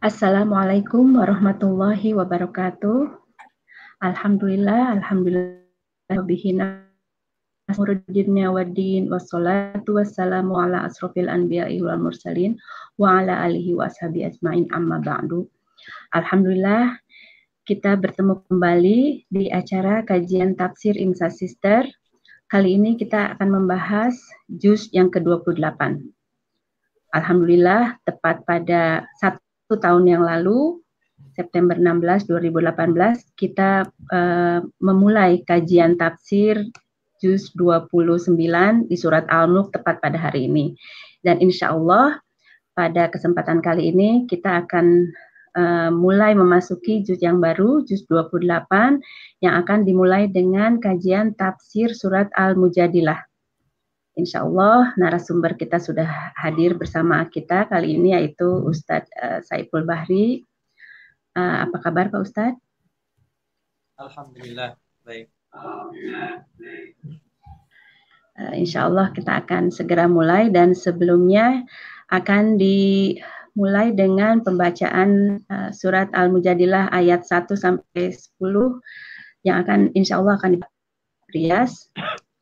Assalamualaikum warahmatullahi wabarakatuh. Alhamdulillah, alhamdulillah bihina Muridinnya waddin wassalatu wassalamu ala asrofil anbiya'i wal mursalin wa ala alihi wa ashabi ajmain amma ba'du. Alhamdulillah kita bertemu kembali di acara kajian tafsir Imsa Sister. Kali ini kita akan membahas juz yang ke-28. Alhamdulillah tepat pada satu satu tahun yang lalu, September 16 2018, kita uh, memulai kajian tafsir juz 29 di surat Al-Mulk tepat pada hari ini. Dan insya Allah pada kesempatan kali ini kita akan uh, mulai memasuki juz yang baru, juz 28, yang akan dimulai dengan kajian tafsir surat Al-Mujadilah. Insya Allah narasumber kita sudah hadir bersama kita kali ini yaitu Ustadz uh, Saiful Bahri. Uh, apa kabar Pak Ustadz? Alhamdulillah baik. Uh, insya Allah kita akan segera mulai dan sebelumnya akan dimulai dengan pembacaan uh, surat Al-Mujadilah ayat 1 sampai 10 yang akan insya Allah akan diberias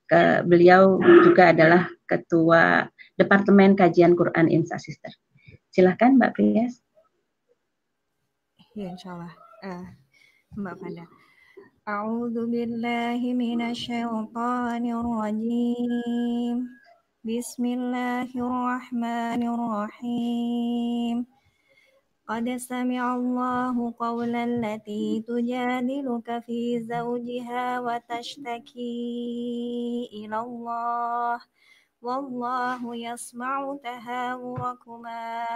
ke, beliau juga adalah ketua Departemen Kajian Quran Insa Sister. Silahkan Mbak Prias. Ya, insya Allah. Uh, Mbak Fanda. A'udzu billahi minasyaitonir rajim. Bismillahirrahmanirrahim. قد سمع الله قول التي تجادلك في زوجها وتشتكي إلى الله. والله يسمع تهاوركما.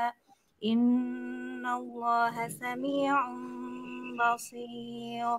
إن الله سميع بصير.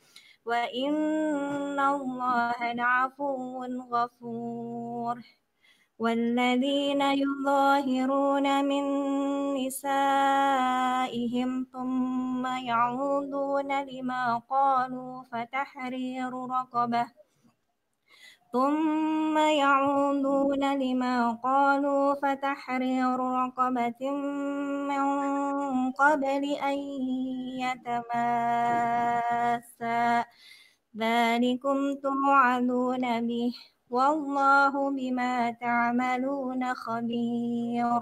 وإن الله لعفو غفور. والذين يظاهرون من نسائهم ثم يعودون لما قالوا فتحرير رقبة ثم يعودون لما قالوا فتحرير رقبة من قبل أن يتماسا. ذلكم توعدون به والله بما تعملون خبير.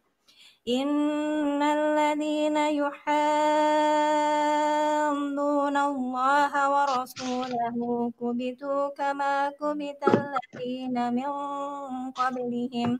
إن الذين يحادون الله ورسوله كبتوا كما كبت الذين من قبلهم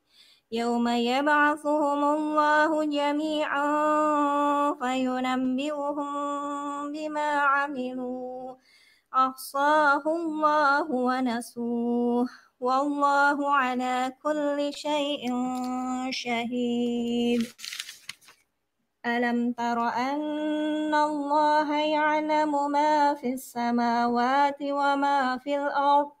يوم يبعثهم الله جميعا فينبئهم بما عملوا. أحصاه الله ونسوه. والله على كل شيء شهيد. ألم تر أن الله يعلم ما في السماوات وما في الأرض؟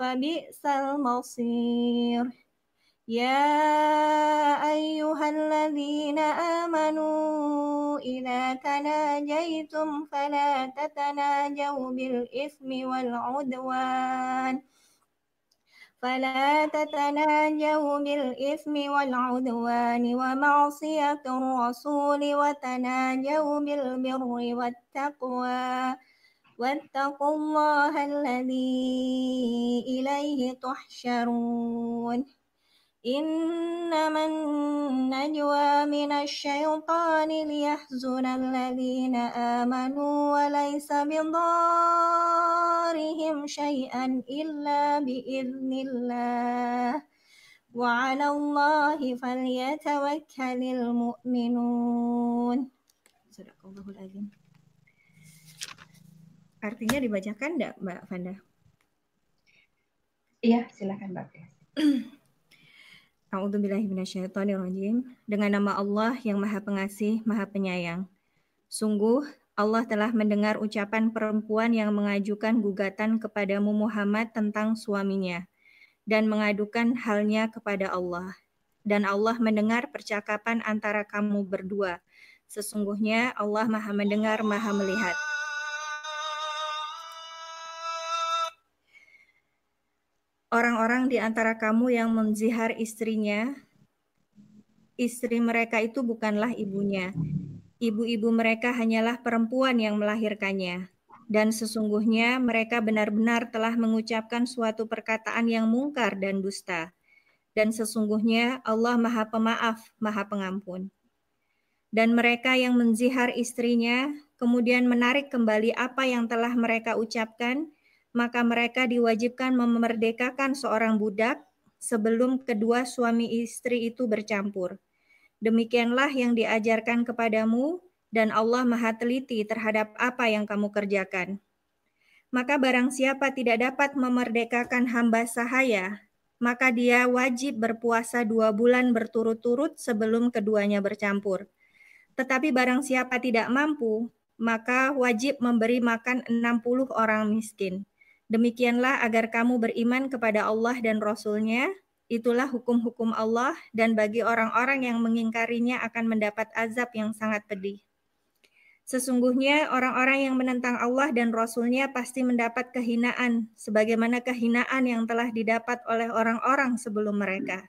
فبئس المصير. يا أيها الذين آمنوا إذا تناجيتم فلا تتناجوا بالإثم والعدوان. فلا تتناجوا بالإثم والعدوان ومعصية الرسول وتناجوا بالبر والتقوى. واتقوا الله الذي إليه تحشرون. إنما النجوى من الشيطان ليحزن الذين آمنوا وليس بضارهم شيئا إلا بإذن الله. وعلى الله فليتوكل المؤمنون. Artinya dibacakan enggak Mbak Fanda? Iya, silakan Mbak A'udzubillahiminasyaitonirrajim. Dengan nama Allah yang Maha Pengasih, Maha Penyayang. Sungguh Allah telah mendengar ucapan perempuan yang mengajukan gugatan kepadamu Muhammad tentang suaminya dan mengadukan halnya kepada Allah. Dan Allah mendengar percakapan antara kamu berdua. Sesungguhnya Allah Maha mendengar, Maha melihat. Orang-orang di antara kamu yang menzihar istrinya, istri mereka itu bukanlah ibunya. Ibu-ibu mereka hanyalah perempuan yang melahirkannya. Dan sesungguhnya mereka benar-benar telah mengucapkan suatu perkataan yang mungkar dan dusta. Dan sesungguhnya Allah Maha Pemaaf, Maha Pengampun. Dan mereka yang menzihar istrinya, kemudian menarik kembali apa yang telah mereka ucapkan, maka mereka diwajibkan memerdekakan seorang budak sebelum kedua suami istri itu bercampur. Demikianlah yang diajarkan kepadamu, dan Allah Maha Teliti terhadap apa yang kamu kerjakan. Maka barang siapa tidak dapat memerdekakan hamba sahaya, maka dia wajib berpuasa dua bulan berturut-turut sebelum keduanya bercampur. Tetapi barang siapa tidak mampu, maka wajib memberi makan 60 orang miskin. Demikianlah agar kamu beriman kepada Allah dan Rasul-Nya, itulah hukum-hukum Allah, dan bagi orang-orang yang mengingkarinya akan mendapat azab yang sangat pedih. Sesungguhnya orang-orang yang menentang Allah dan Rasul-Nya pasti mendapat kehinaan, sebagaimana kehinaan yang telah didapat oleh orang-orang sebelum mereka.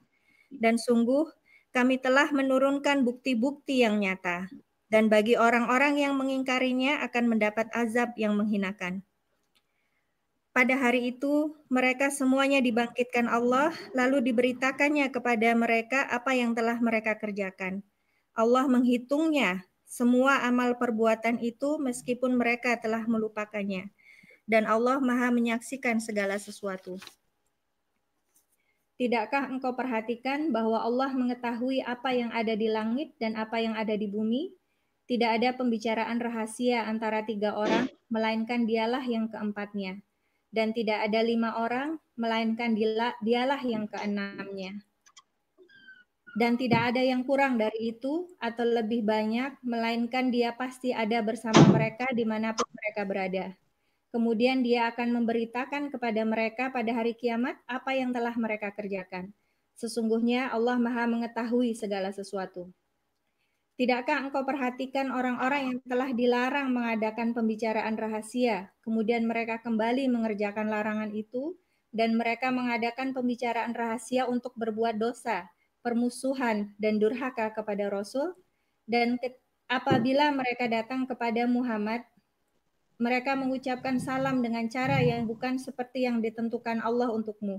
Dan sungguh, kami telah menurunkan bukti-bukti yang nyata. Dan bagi orang-orang yang mengingkarinya akan mendapat azab yang menghinakan. Pada hari itu, mereka semuanya dibangkitkan Allah, lalu diberitakannya kepada mereka apa yang telah mereka kerjakan. Allah menghitungnya, semua amal perbuatan itu meskipun mereka telah melupakannya. Dan Allah maha menyaksikan segala sesuatu. Tidakkah engkau perhatikan bahwa Allah mengetahui apa yang ada di langit dan apa yang ada di bumi? Tidak ada pembicaraan rahasia antara tiga orang, melainkan dialah yang keempatnya dan tidak ada lima orang, melainkan dialah yang keenamnya. Dan tidak ada yang kurang dari itu atau lebih banyak, melainkan dia pasti ada bersama mereka di mana pun mereka berada. Kemudian dia akan memberitakan kepada mereka pada hari kiamat apa yang telah mereka kerjakan. Sesungguhnya Allah maha mengetahui segala sesuatu. Tidakkah engkau perhatikan orang-orang yang telah dilarang mengadakan pembicaraan rahasia, kemudian mereka kembali mengerjakan larangan itu, dan mereka mengadakan pembicaraan rahasia untuk berbuat dosa, permusuhan, dan durhaka kepada Rasul? Dan apabila mereka datang kepada Muhammad, mereka mengucapkan salam dengan cara yang bukan seperti yang ditentukan Allah untukmu.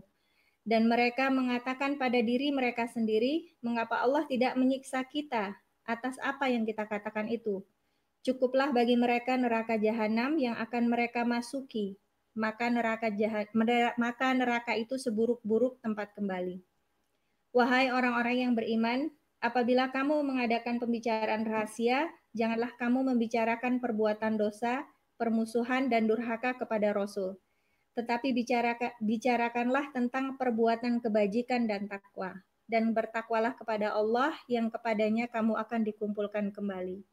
Dan mereka mengatakan pada diri mereka sendiri, mengapa Allah tidak menyiksa kita atas apa yang kita katakan itu. Cukuplah bagi mereka neraka jahanam yang akan mereka masuki. Maka neraka jahat, maka neraka itu seburuk-buruk tempat kembali. Wahai orang-orang yang beriman, apabila kamu mengadakan pembicaraan rahasia, janganlah kamu membicarakan perbuatan dosa, permusuhan dan durhaka kepada Rasul. Tetapi bicarakanlah tentang perbuatan kebajikan dan takwa dan bertakwalah kepada Allah yang kepadanya kamu akan dikumpulkan kembali.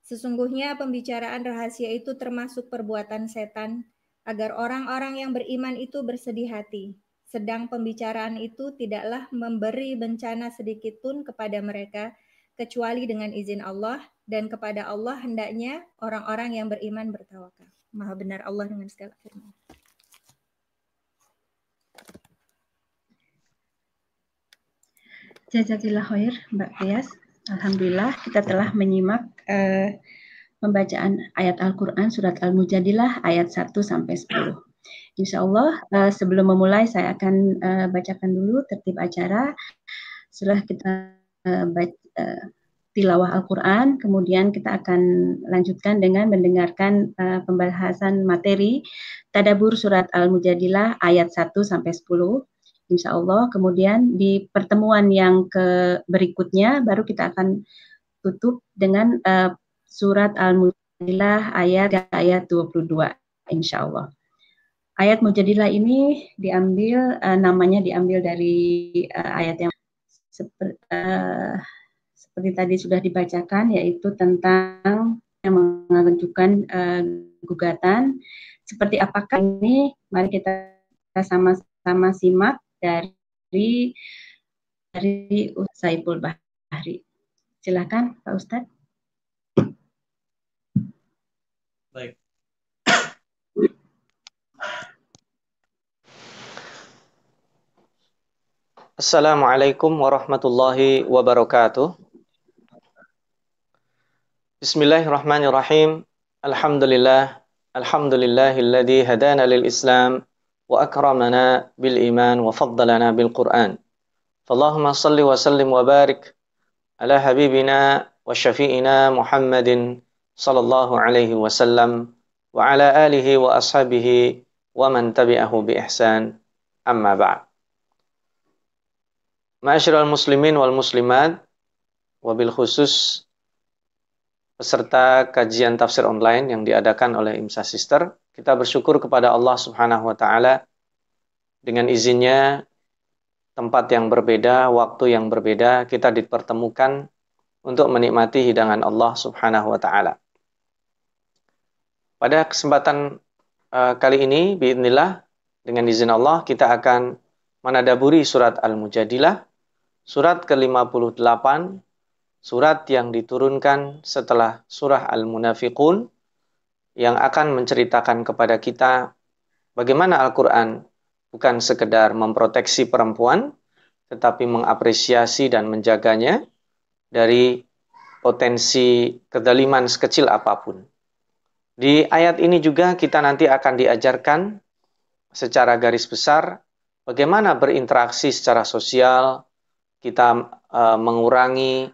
Sesungguhnya pembicaraan rahasia itu termasuk perbuatan setan, agar orang-orang yang beriman itu bersedih hati. Sedang pembicaraan itu tidaklah memberi bencana sedikit pun kepada mereka, kecuali dengan izin Allah, dan kepada Allah hendaknya orang-orang yang beriman bertawakal. Maha benar Allah dengan segala firman. Jazakallah khair Mbak Tias. Alhamdulillah kita telah menyimak uh, pembacaan ayat Al-Quran surat Al-Mujadilah ayat 1 sampai 10. Insya Allah uh, sebelum memulai saya akan uh, bacakan dulu tertib acara. Setelah kita uh, baca, uh, tilawah Al-Quran, kemudian kita akan lanjutkan dengan mendengarkan uh, pembahasan materi Tadabur Surat Al-Mujadilah ayat 1 sampai 10 insya Allah. Kemudian di pertemuan yang ke berikutnya baru kita akan tutup dengan uh, surat Al-Mujadilah ayat ayat 22 insya Allah. Ayat Mujadilah ini diambil uh, namanya diambil dari uh, ayat yang seper, uh, seperti tadi sudah dibacakan yaitu tentang yang mengajukan uh, gugatan seperti apakah ini mari kita sama-sama simak dari dari Saiful Bahri. Silakan Pak Ustadz. Baik. Assalamualaikum warahmatullahi wabarakatuh. Bismillahirrahmanirrahim. Alhamdulillah. Alhamdulillahilladzi hadana lil Islam وأكرمنا بالإيمان وفضلنا بالقرآن فاللهم صل وسلم وبارك على حبيبنا وشفيئنا محمد صلى الله عليه وسلم وعلى آله وأصحابه ومن تبعه بإحسان أما بعد معاشر المسلمين والمسلمات وبالخصوص peserta kajian tafsir online yang diadakan oleh IMSA Sister. Kita bersyukur kepada Allah Subhanahu wa taala dengan izinnya tempat yang berbeda, waktu yang berbeda kita dipertemukan untuk menikmati hidangan Allah Subhanahu wa taala. Pada kesempatan uh, kali ini biidznillah dengan izin Allah kita akan menadaburi surat Al-Mujadilah surat ke-58 surat yang diturunkan setelah surah Al-Munafiqun yang akan menceritakan kepada kita bagaimana Al-Quran bukan sekedar memproteksi perempuan, tetapi mengapresiasi dan menjaganya dari potensi kedaliman sekecil apa pun. Di ayat ini juga kita nanti akan diajarkan secara garis besar bagaimana berinteraksi secara sosial, kita uh, mengurangi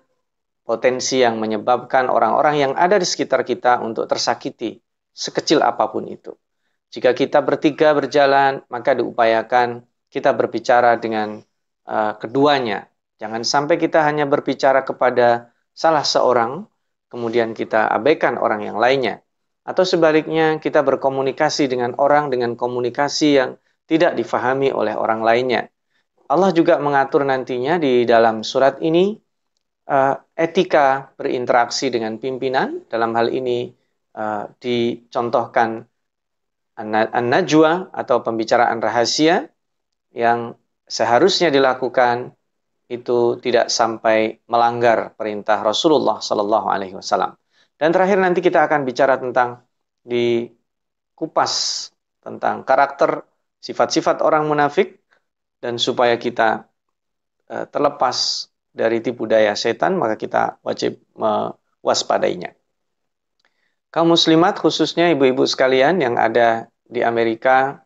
potensi yang menyebabkan orang-orang yang ada di sekitar kita untuk tersakiti, sekecil apa pun itu. Jika kita bertiga berjalan, maka diupayakan kita berbicara dengan uh, keduanya. Jangan sampai kita hanya berbicara kepada salah seorang, kemudian kita abaikan orang yang lainnya. Atau sebaliknya, kita berkomunikasi dengan orang dengan komunikasi yang tidak difahami oleh orang lainnya. Allah juga mengatur nantinya di dalam surat ini uh, etika berinteraksi dengan pimpinan dalam hal ini uh, dicontohkan an-najwa atau pembicaraan rahasia yang seharusnya dilakukan itu tidak sampai melanggar perintah Rasulullah Sallallahu Alaihi Wasallam. Dan terakhir nanti kita akan bicara tentang di kupas tentang karakter sifat-sifat orang munafik dan supaya kita uh, terlepas dari tipu daya setan maka kita wajib mewaspadainya. Kaum muslimat khususnya ibu-ibu sekalian yang ada di Amerika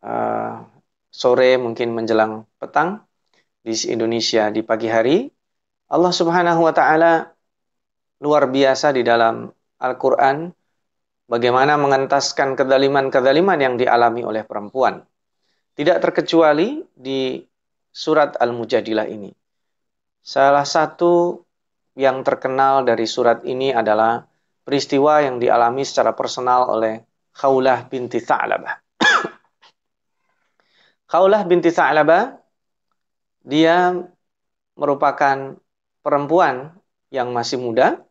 uh, sore mungkin menjelang petang di Indonesia di pagi hari. Allah Subhanahu wa taala luar biasa di dalam Al-Qur'an bagaimana mengentaskan kedaliman-kedaliman yang dialami oleh perempuan. Tidak terkecuali di surat Al-Mujadilah ini. Salah satu yang terkenal dari surat ini adalah peristiwa yang dialami secara personal oleh Khawlah binti Tha'labah. Khawlah binti Tha'labah dia merupakan perempuan yang masih muda,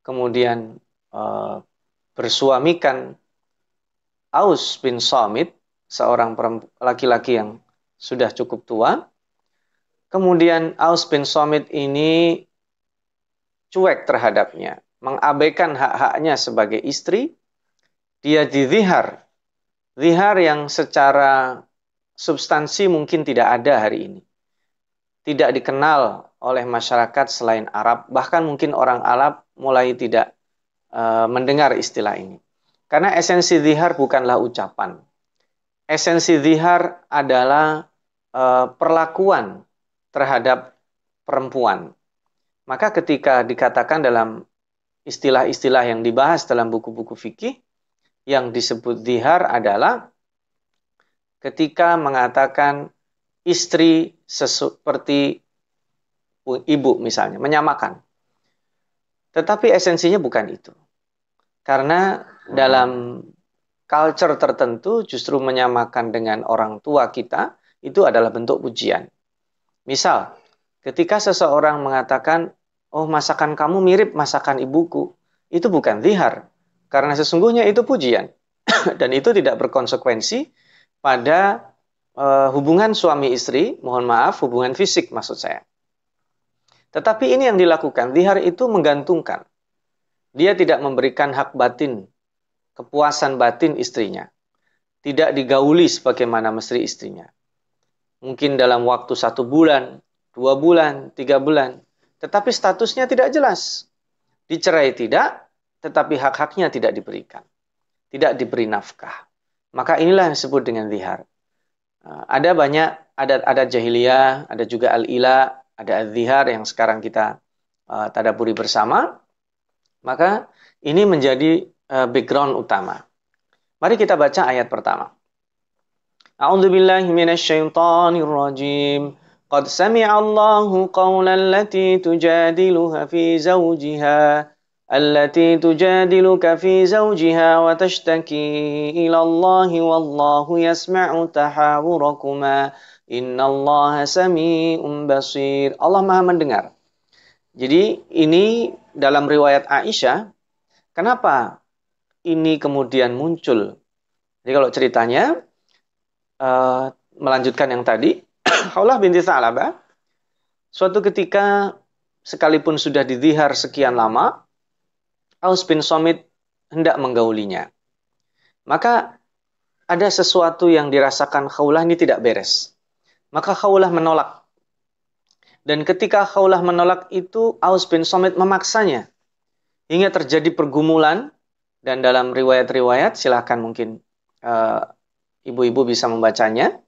kemudian uh, bersuamikan Aus bin Samit, seorang laki-laki yang sudah cukup tua. Kemudian Aus bin Samit ini cuek terhadapnya, mengabaikan hak-haknya sebagai istri. Dia dizihar, zihar yang secara substansi mungkin tidak ada hari ini tidak dikenal oleh masyarakat selain Arab, bahkan mungkin orang Arab mulai tidak uh, mendengar istilah ini. Karena esensi zihar bukanlah ucapan. Esensi zihar adalah uh, perlakuan terhadap perempuan. Maka ketika dikatakan dalam istilah-istilah yang dibahas dalam buku-buku fikih, yang disebut zihar adalah ketika mengatakan istri seperti ibu misalnya, menyamakan. Tetapi esensinya bukan itu. Karena dalam culture tertentu justru menyamakan dengan orang tua kita itu adalah bentuk pujian. Misal, ketika seseorang mengatakan, "Oh, masakan kamu mirip masakan ibuku." Itu bukan zihar, karena sesungguhnya itu pujian. Dan itu tidak berkonsekuensi pada uh, hubungan suami istri, mohon maaf, hubungan fisik maksud saya. Tetapi ini yang dilakukan, zihar itu menggantungkan. Dia tidak memberikan hak batin, kepuasan batin istrinya. Tidak digauli sebagaimana mesti istrinya. Mungkin dalam waktu satu bulan, dua bulan, tiga bulan. Tetapi statusnya tidak jelas. Dicerai tidak, tetapi hak-haknya tidak diberikan. Tidak diberi nafkah. Maka inilah yang disebut dengan zihar. Eh, ada banyak adat-adat jahiliyah, ada juga al-ila, ada al-zihar yang sekarang kita uh, tadaburi bersama. Maka ini menjadi uh, background utama. Mari kita baca ayat pertama. A'udzu. Qad sami'a Allahu qawlan lati tujadiluha fi zawjiha التي تجادلك في زوجها وتشتكي إلى الله والله يسمع تحاوركما إن الله سميع بصير Allah maha mendengar jadi ini dalam riwayat Aisyah kenapa ini kemudian muncul jadi kalau ceritanya uh, melanjutkan yang tadi Allah binti Sa'labah suatu ketika sekalipun sudah didihar sekian lama Aus bin Somit hendak menggaulinya. Maka ada sesuatu yang dirasakan Khawlah ini tidak beres. Maka Khawlah menolak. Dan ketika Khawlah menolak itu, Aus bin Somit memaksanya. Hingga terjadi pergumulan. Dan dalam riwayat-riwayat, silahkan mungkin eh, ibu-ibu bisa membacanya.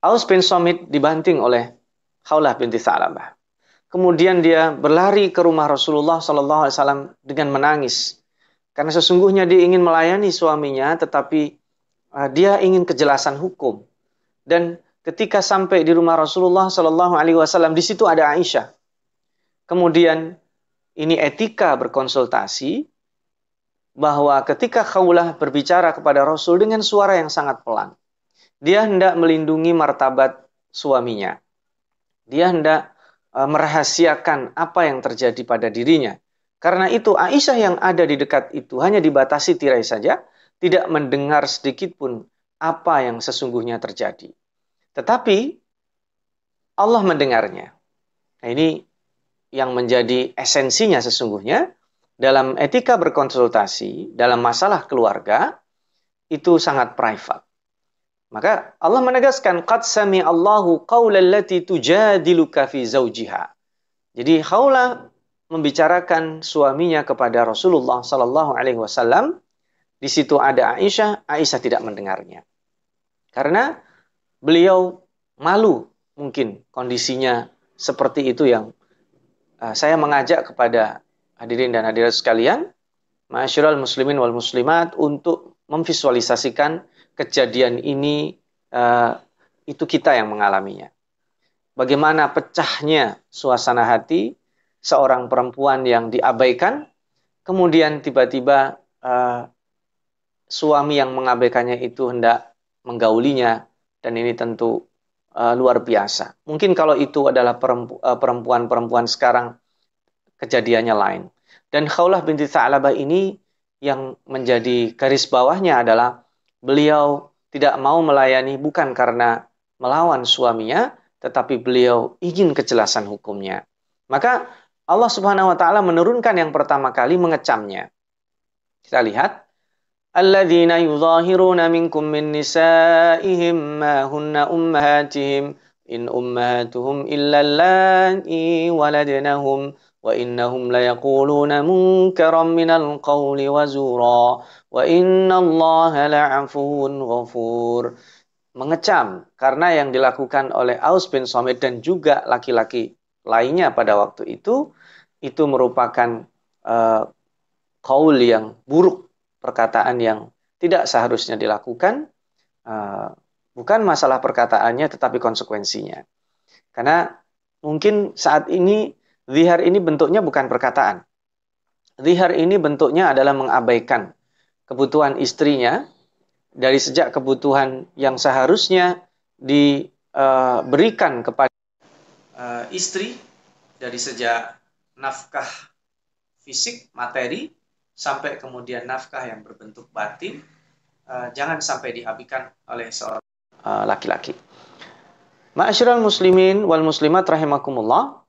Aus bin Somit dibanting oleh Khawlah binti Sa'labah. Kemudian dia berlari ke rumah Rasulullah Wasallam dengan menangis. Karena sesungguhnya dia ingin melayani suaminya, tetapi uh, dia ingin kejelasan hukum. Dan ketika sampai di rumah Rasulullah Sallallahu Alaihi Wasallam, di situ ada Aisyah. Kemudian ini etika berkonsultasi bahwa ketika Khawlah berbicara kepada Rasul dengan suara yang sangat pelan, dia hendak melindungi martabat suaminya. Dia hendak Eh, merahasiakan apa yang terjadi pada dirinya. Karena itu Aisyah yang ada di dekat itu hanya dibatasi tirai saja, tidak mendengar sedikit pun apa yang sesungguhnya terjadi. Tetapi Allah mendengarnya. Nah, ini yang menjadi esensinya sesungguhnya dalam etika berkonsultasi dalam masalah keluarga itu sangat private. Maka Allah menegaskan qad sami Allahu qaulal lati tujadiluka fi zawjiha. Jadi Khawla membicarakan suaminya kepada Rasulullah sallallahu alaihi wasallam. Di situ ada Aisyah, Aisyah tidak mendengarnya. Karena beliau malu mungkin kondisinya seperti itu yang uh, saya mengajak kepada hadirin dan hadirat sekalian, masyarul muslimin wal muslimat untuk memvisualisasikan kejadian ini uh, itu kita yang mengalaminya. Bagaimana pecahnya suasana hati seorang perempuan yang diabaikan, kemudian tiba-tiba uh, suami yang mengabaikannya itu hendak menggaulinya, dan ini tentu uh, luar biasa. Mungkin kalau itu adalah perempuan-perempuan sekarang, kejadiannya lain. Dan Khawlah binti Tha'labah ini yang menjadi garis bawahnya adalah beliau tidak mau melayani bukan karena melawan suaminya, tetapi beliau ingin kejelasan hukumnya. Maka Allah Subhanahu wa taala menurunkan yang pertama kali mengecamnya. Kita lihat alladzina yudhahiruna minkum min nisaihim ma hunna ummahatihim in ummahatuhum illa allati waladnahum وإنهم ليقولون منكرا من القول وزورا وإن الله لعفو غفور mengecam karena yang dilakukan oleh Aus bin Somit dan juga laki-laki lainnya pada waktu itu itu merupakan uh, kaul yang buruk perkataan yang tidak seharusnya dilakukan uh, bukan masalah perkataannya tetapi konsekuensinya karena mungkin saat ini Zihar ini bentuknya bukan perkataan. Zihar ini bentuknya adalah mengabaikan kebutuhan istrinya dari sejak kebutuhan yang seharusnya diberikan kepada uh, istri dari sejak nafkah fisik materi sampai kemudian nafkah yang berbentuk batin uh, jangan sampai diabaikan oleh seorang uh, laki-laki. Ma'asyiral muslimin wal muslimat rahimakumullah.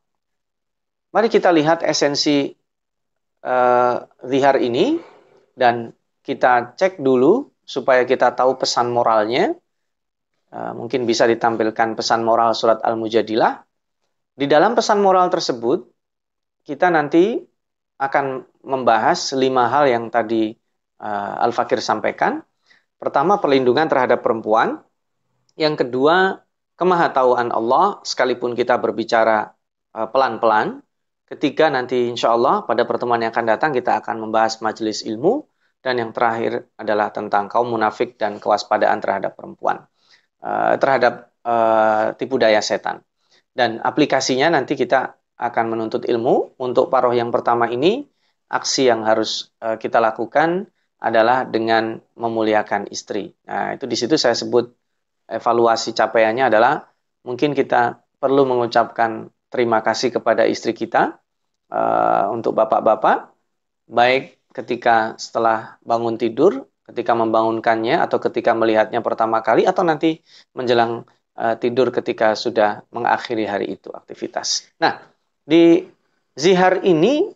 Mari kita lihat esensi uh, zihar ini dan kita cek dulu supaya kita tahu pesan moralnya. Uh, mungkin bisa ditampilkan pesan moral surat Al-Mujadilah. Di dalam pesan moral tersebut, kita nanti akan membahas lima hal yang tadi uh, Al-Fakir sampaikan. Pertama, perlindungan terhadap perempuan. Yang kedua, kemahatauan Allah, sekalipun kita berbicara pelan-pelan. Ketiga nanti insya Allah pada pertemuan yang akan datang kita akan membahas majelis ilmu. Dan yang terakhir adalah tentang kaum munafik dan kewaspadaan terhadap perempuan uh, terhadap uh, tipu daya setan. Dan aplikasinya nanti kita akan menuntut ilmu. Untuk paroh yang pertama ini aksi yang harus uh, kita lakukan adalah dengan memuliakan istri. Nah itu di situ saya sebut evaluasi capaiannya adalah mungkin kita perlu mengucapkan terima kasih kepada istri kita uh, untuk bapak-bapak, baik ketika setelah bangun tidur, ketika membangunkannya, atau ketika melihatnya pertama kali, atau nanti menjelang uh, tidur ketika sudah mengakhiri hari itu aktivitas. Nah, di zihar ini,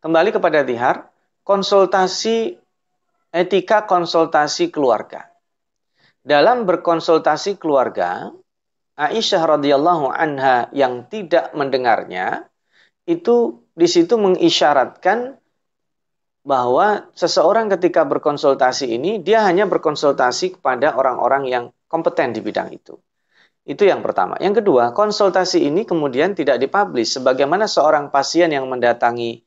kembali kepada zihar, konsultasi etika konsultasi keluarga. Dalam berkonsultasi keluarga, Aisyah radhiyallahu anha yang tidak mendengarnya itu di situ mengisyaratkan bahwa seseorang ketika berkonsultasi ini dia hanya berkonsultasi kepada orang-orang yang kompeten di bidang itu. Itu yang pertama. Yang kedua, konsultasi ini kemudian tidak dipublish sebagaimana seorang pasien yang mendatangi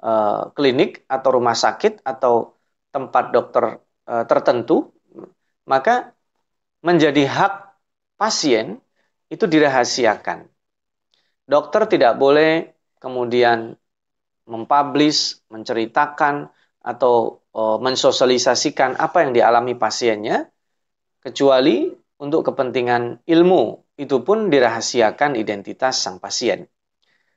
uh, klinik atau rumah sakit atau tempat dokter uh, tertentu, maka menjadi hak pasien itu dirahasiakan. Dokter tidak boleh kemudian mempublish, menceritakan atau uh, mensosialisasikan apa yang dialami pasiennya kecuali untuk kepentingan ilmu itu pun dirahasiakan identitas sang pasien.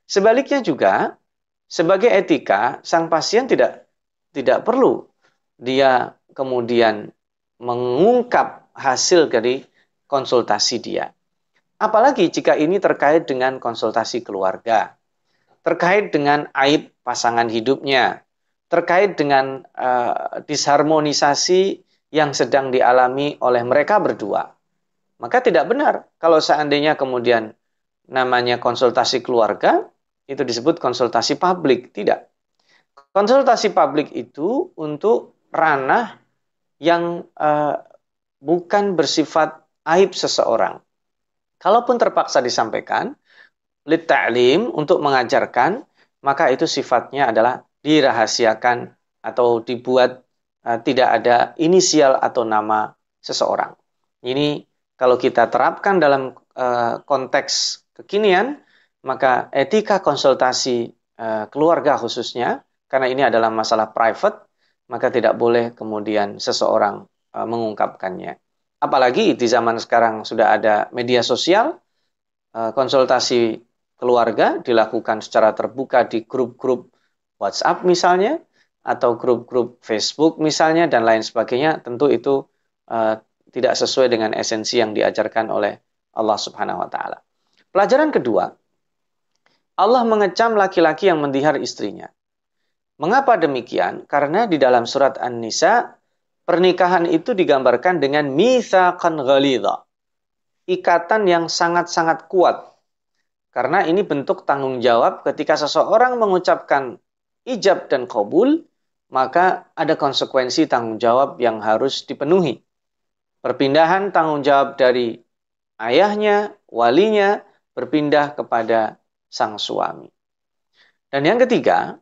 Sebaliknya juga sebagai etika sang pasien tidak tidak perlu dia kemudian mengungkap hasil dari konsultasi dia. Apalagi jika ini terkait dengan konsultasi keluarga, terkait dengan aib pasangan hidupnya, terkait dengan uh, disharmonisasi yang sedang dialami oleh mereka berdua. Maka tidak benar kalau seandainya kemudian namanya konsultasi keluarga itu disebut konsultasi publik, tidak. Konsultasi publik itu untuk ranah yang uh, bukan bersifat aib seseorang. Kalaupun terpaksa disampaikan, lit untuk mengajarkan, maka itu sifatnya adalah dirahasiakan atau dibuat uh, tidak ada inisial atau nama seseorang. Ini kalau kita terapkan dalam uh, konteks kekinian, maka etika konsultasi uh, keluarga khususnya, karena ini adalah masalah private, maka tidak boleh kemudian seseorang uh, mengungkapkannya. Apalagi di zaman sekarang sudah ada media sosial, konsultasi keluarga dilakukan secara terbuka di grup-grup WhatsApp misalnya, atau grup-grup Facebook misalnya, dan lain sebagainya, tentu itu uh, tidak sesuai dengan esensi yang diajarkan oleh Allah Subhanahu wa Ta'ala. Pelajaran kedua, Allah mengecam laki-laki yang mendihar istrinya. Mengapa demikian? Karena di dalam surat An-Nisa pernikahan itu digambarkan dengan mitsaqan ghalidha. Ikatan yang sangat-sangat kuat. Karena ini bentuk tanggung jawab ketika seseorang mengucapkan ijab dan kabul, maka ada konsekuensi tanggung jawab yang harus dipenuhi. Perpindahan tanggung jawab dari ayahnya, walinya, berpindah kepada sang suami. Dan yang ketiga,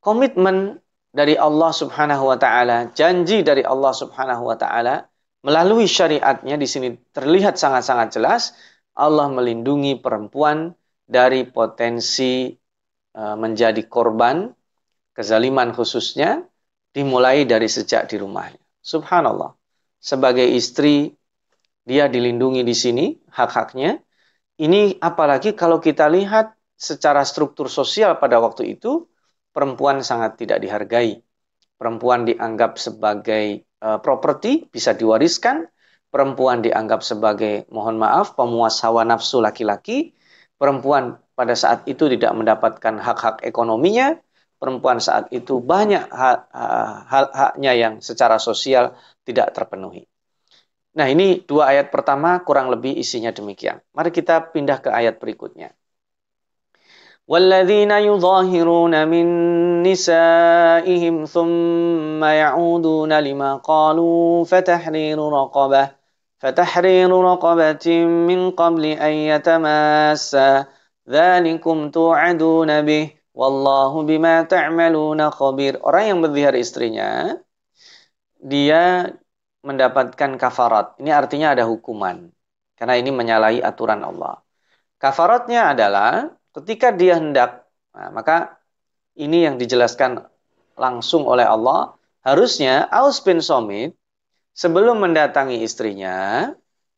komitmen dari Allah Subhanahu wa taala, janji dari Allah Subhanahu wa taala melalui syariatnya di sini terlihat sangat-sangat jelas Allah melindungi perempuan dari potensi e, menjadi korban kezaliman khususnya dimulai dari sejak di rumahnya. Subhanallah. Sebagai istri dia dilindungi di sini hak-haknya. Ini apalagi kalau kita lihat secara struktur sosial pada waktu itu perempuan sangat tidak dihargai. Perempuan dianggap sebagai uh, properti, bisa diwariskan. Perempuan dianggap sebagai, mohon maaf, pemuas hawa nafsu laki-laki. Perempuan pada saat itu tidak mendapatkan hak-hak ekonominya. Perempuan saat itu banyak hak-haknya yang secara sosial tidak terpenuhi. Nah ini dua ayat pertama kurang lebih isinya demikian. Mari kita pindah ke ayat berikutnya. والذين يظاهرون من نسائهم ثم يعودون لما قالوا فتحرير رقبة فتحرير رقبة من قبل أن يتماسا ذلكم توعدون به Wallahu bima ta'maluna khabir. Orang yang berzihar istrinya, dia mendapatkan kafarat. Ini artinya ada hukuman. Karena ini menyalahi aturan Allah. Kafaratnya adalah ketika dia hendak, nah, maka ini yang dijelaskan langsung oleh Allah, harusnya Aus bin Somit sebelum mendatangi istrinya,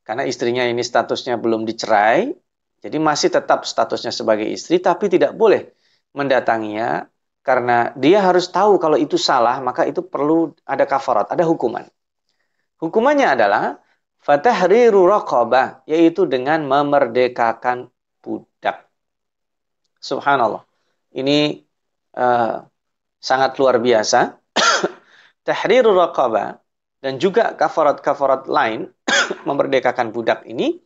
karena istrinya ini statusnya belum dicerai, jadi masih tetap statusnya sebagai istri, tapi tidak boleh mendatanginya karena dia harus tahu kalau itu salah, maka itu perlu ada kafarat, ada hukuman. Hukumannya adalah fatahriru raqabah, yaitu dengan memerdekakan budak. Subhanallah. Ini uh, sangat luar biasa. Tahrirul raqabah dan juga kafarat-kafarat lain memerdekakan budak ini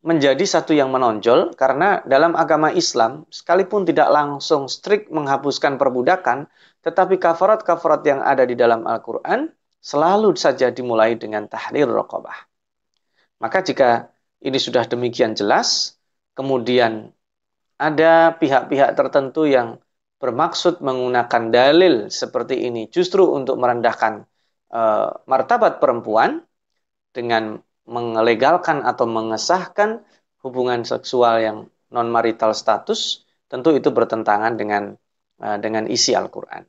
menjadi satu yang menonjol karena dalam agama Islam sekalipun tidak langsung strict menghapuskan perbudakan tetapi kafarat-kafarat yang ada di dalam Al-Qur'an selalu saja dimulai dengan tahrir raqabah. Maka jika ini sudah demikian jelas kemudian ada pihak-pihak tertentu yang bermaksud menggunakan dalil seperti ini justru untuk merendahkan uh, martabat perempuan dengan melegalkan atau mengesahkan hubungan seksual yang non marital status tentu itu bertentangan dengan uh, dengan isi Al-Qur'an.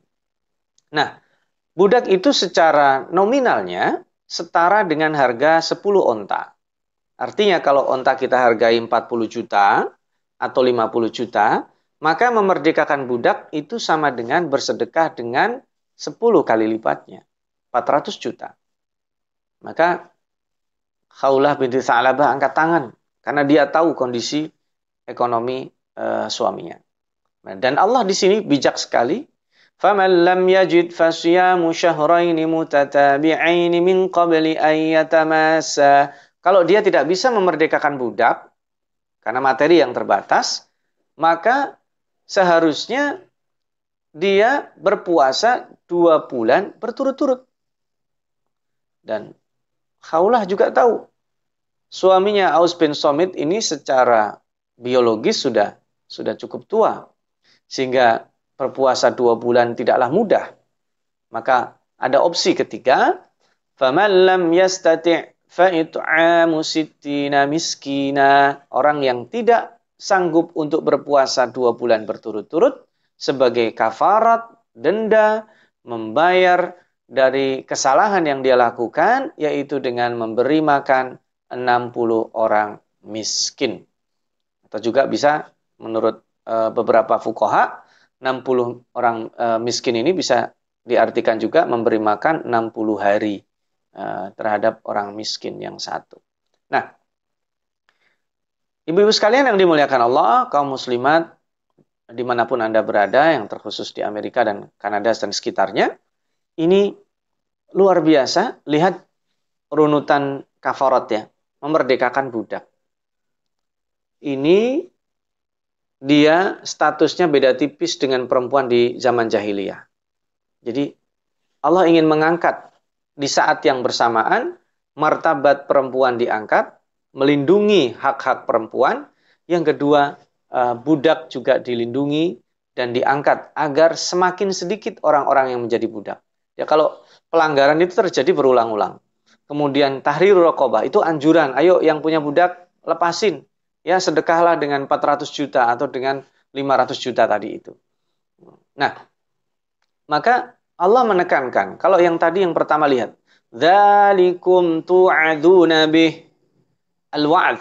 Nah, budak itu secara nominalnya setara dengan harga 10 onta. Artinya kalau onta kita hargai 40 juta, atau 50 juta, maka memerdekakan budak itu sama dengan bersedekah dengan 10 kali lipatnya, 400 juta. Maka Khaulah binti Sa'labah angkat tangan. karena dia tahu kondisi ekonomi uh, suaminya. Nah, dan Allah di sini bijak sekali. فَمَنْ لَمْ يَجِدْ فَصِيَامُ شَهْرَيْنِ مُتَتَابِعَيْنِ مِنْ قَبْلِ أَنْ يَتَمَاسَّا Kalau dia tidak bisa memerdekakan budak, karena materi yang terbatas, maka seharusnya dia berpuasa dua bulan berturut-turut. Dan Khaulah juga tahu suaminya Aus bin Somit ini secara biologis sudah sudah cukup tua sehingga berpuasa dua bulan tidaklah mudah. Maka ada opsi ketiga, faman lam yastati' fa it'amu sittina miskina. Orang yang tidak sanggup untuk berpuasa dua bulan berturut-turut sebagai kafarat, denda, membayar dari kesalahan yang dia lakukan, yaitu dengan memberi makan 60 orang miskin. Atau juga bisa menurut e, beberapa fukoha, 60 orang e, miskin ini bisa diartikan juga memberi makan 60 hari e, terhadap orang miskin yang satu. Nah, ibu-ibu sekalian yang dimuliakan Allah, kaum muslimat, di mana pun Anda berada, yang terkhusus di Amerika dan Kanada dan sekitarnya, ini luar biasa. Lihat runutan kafarat ya, memerdekakan budak. Ini dia statusnya beda tipis dengan perempuan di zaman jahiliyah. Jadi Allah ingin mengangkat di saat yang bersamaan martabat perempuan diangkat, melindungi hak-hak perempuan. Yang kedua, eh, budak juga dilindungi dan diangkat agar semakin sedikit orang-orang yang menjadi budak. Ya kalau pelanggaran itu terjadi berulang-ulang. Kemudian tahrir rokobah itu anjuran, ayo yang punya budak lepasin ya sedekahlah dengan 400 juta atau dengan 500 juta tadi itu. Nah, maka Allah menekankan, kalau yang tadi yang pertama lihat, Dzalikum tu'aduna bih al-wa'd.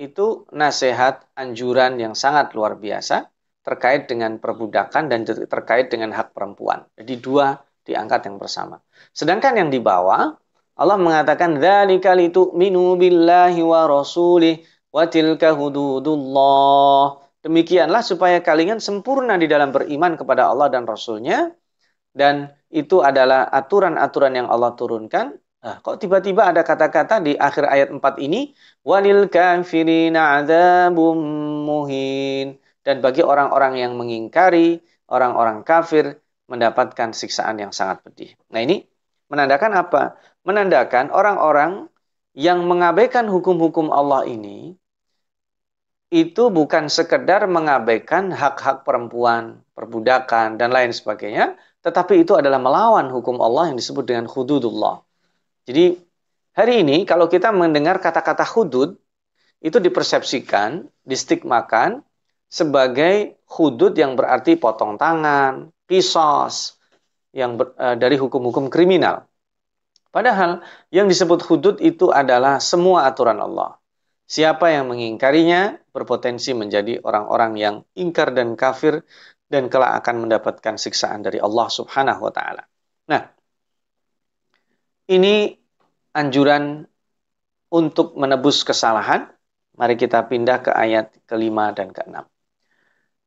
Itu nasihat, anjuran yang sangat luar biasa terkait dengan perbudakan dan terkait dengan hak perempuan. Jadi dua diangkat yang bersama. Sedangkan yang di bawah Allah mengatakan dzalika litu'minu billahi wa rasulih Wa tilka hududullah. Demikianlah supaya kalian sempurna di dalam beriman kepada Allah dan Rasulnya. Dan itu adalah aturan-aturan yang Allah turunkan. Nah, kok tiba-tiba ada kata-kata di akhir ayat 4 ini. Walil kafirina azabum muhin. Dan bagi orang-orang yang mengingkari, orang-orang kafir mendapatkan siksaan yang sangat pedih. Nah ini menandakan apa? Menandakan orang-orang yang mengabaikan hukum-hukum Allah ini itu bukan sekedar mengabaikan hak-hak perempuan, perbudakan, dan lain sebagainya, tetapi itu adalah melawan hukum Allah yang disebut dengan hududullah. Jadi hari ini kalau kita mendengar kata-kata hudud, itu dipersepsikan, distigmakan sebagai hudud yang berarti potong tangan, kisos, yang ber, e, dari hukum-hukum kriminal. Padahal yang disebut hudud itu adalah semua aturan Allah. Siapa yang mengingkarinya berpotensi menjadi orang-orang yang ingkar dan kafir dan kelak akan mendapatkan siksaan dari Allah Subhanahu wa taala. Nah, ini anjuran untuk menebus kesalahan. Mari kita pindah ke ayat kelima dan keenam.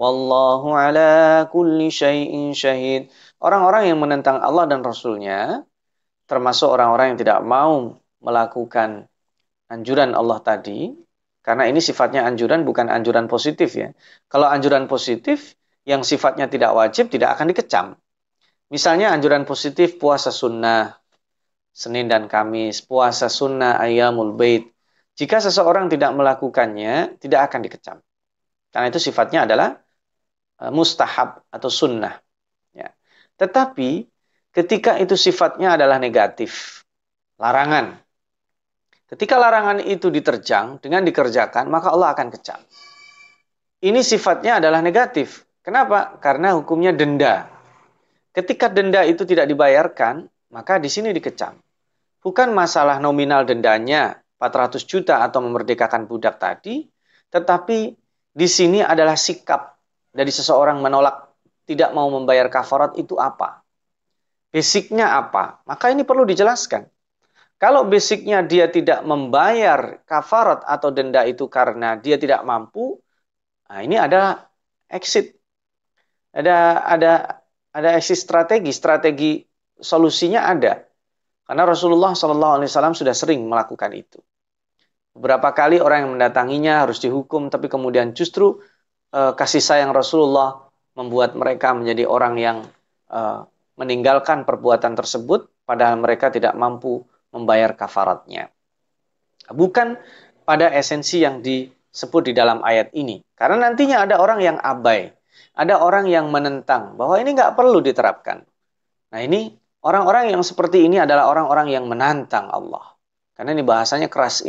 Wallahu ala kulli syai'in syahid. Orang-orang yang menentang Allah dan Rasulnya, termasuk orang-orang yang tidak mau melakukan anjuran Allah tadi, karena ini sifatnya anjuran bukan anjuran positif ya. Kalau anjuran positif yang sifatnya tidak wajib tidak akan dikecam. Misalnya anjuran positif puasa sunnah, Senin dan Kamis, puasa sunnah ayamul bait. Jika seseorang tidak melakukannya, tidak akan dikecam. Karena itu sifatnya adalah mustahab atau sunnah. Ya. Tetapi ketika itu sifatnya adalah negatif, larangan, Ketika larangan itu diterjang dengan dikerjakan, maka Allah akan kecam. ini sifatnya adalah negatif. Kenapa? Karena hukumnya denda. Ketika denda itu tidak dibayarkan, maka di sini dikecam. Bukan masalah nominal dendanya 400 juta atau memerdekakan budak tadi, tetapi di sini adalah sikap dari seseorang menolak tidak mau membayar kafarat itu apa? Basicnya apa? Maka ini perlu dijelaskan. Kalau basicnya dia tidak membayar kafarat atau denda itu karena dia tidak mampu, nah ini ada exit. Ada ada ada exit strategi, strategi solusinya ada. Karena Rasulullah SAW sudah sering melakukan itu. Beberapa kali orang yang mendatanginya harus dihukum, tapi kemudian justru uh, kasih sayang Rasulullah membuat mereka menjadi orang yang uh, meninggalkan perbuatan tersebut, padahal mereka tidak mampu membayar kafaratnya. Bukan pada esensi yang disebut di dalam ayat ini. Karena nantinya ada orang yang abai, ada orang yang menentang bahwa ini nggak perlu diterapkan. Nah ini orang-orang yang seperti ini adalah orang-orang yang menantang Allah. Karena ini bahasanya keras.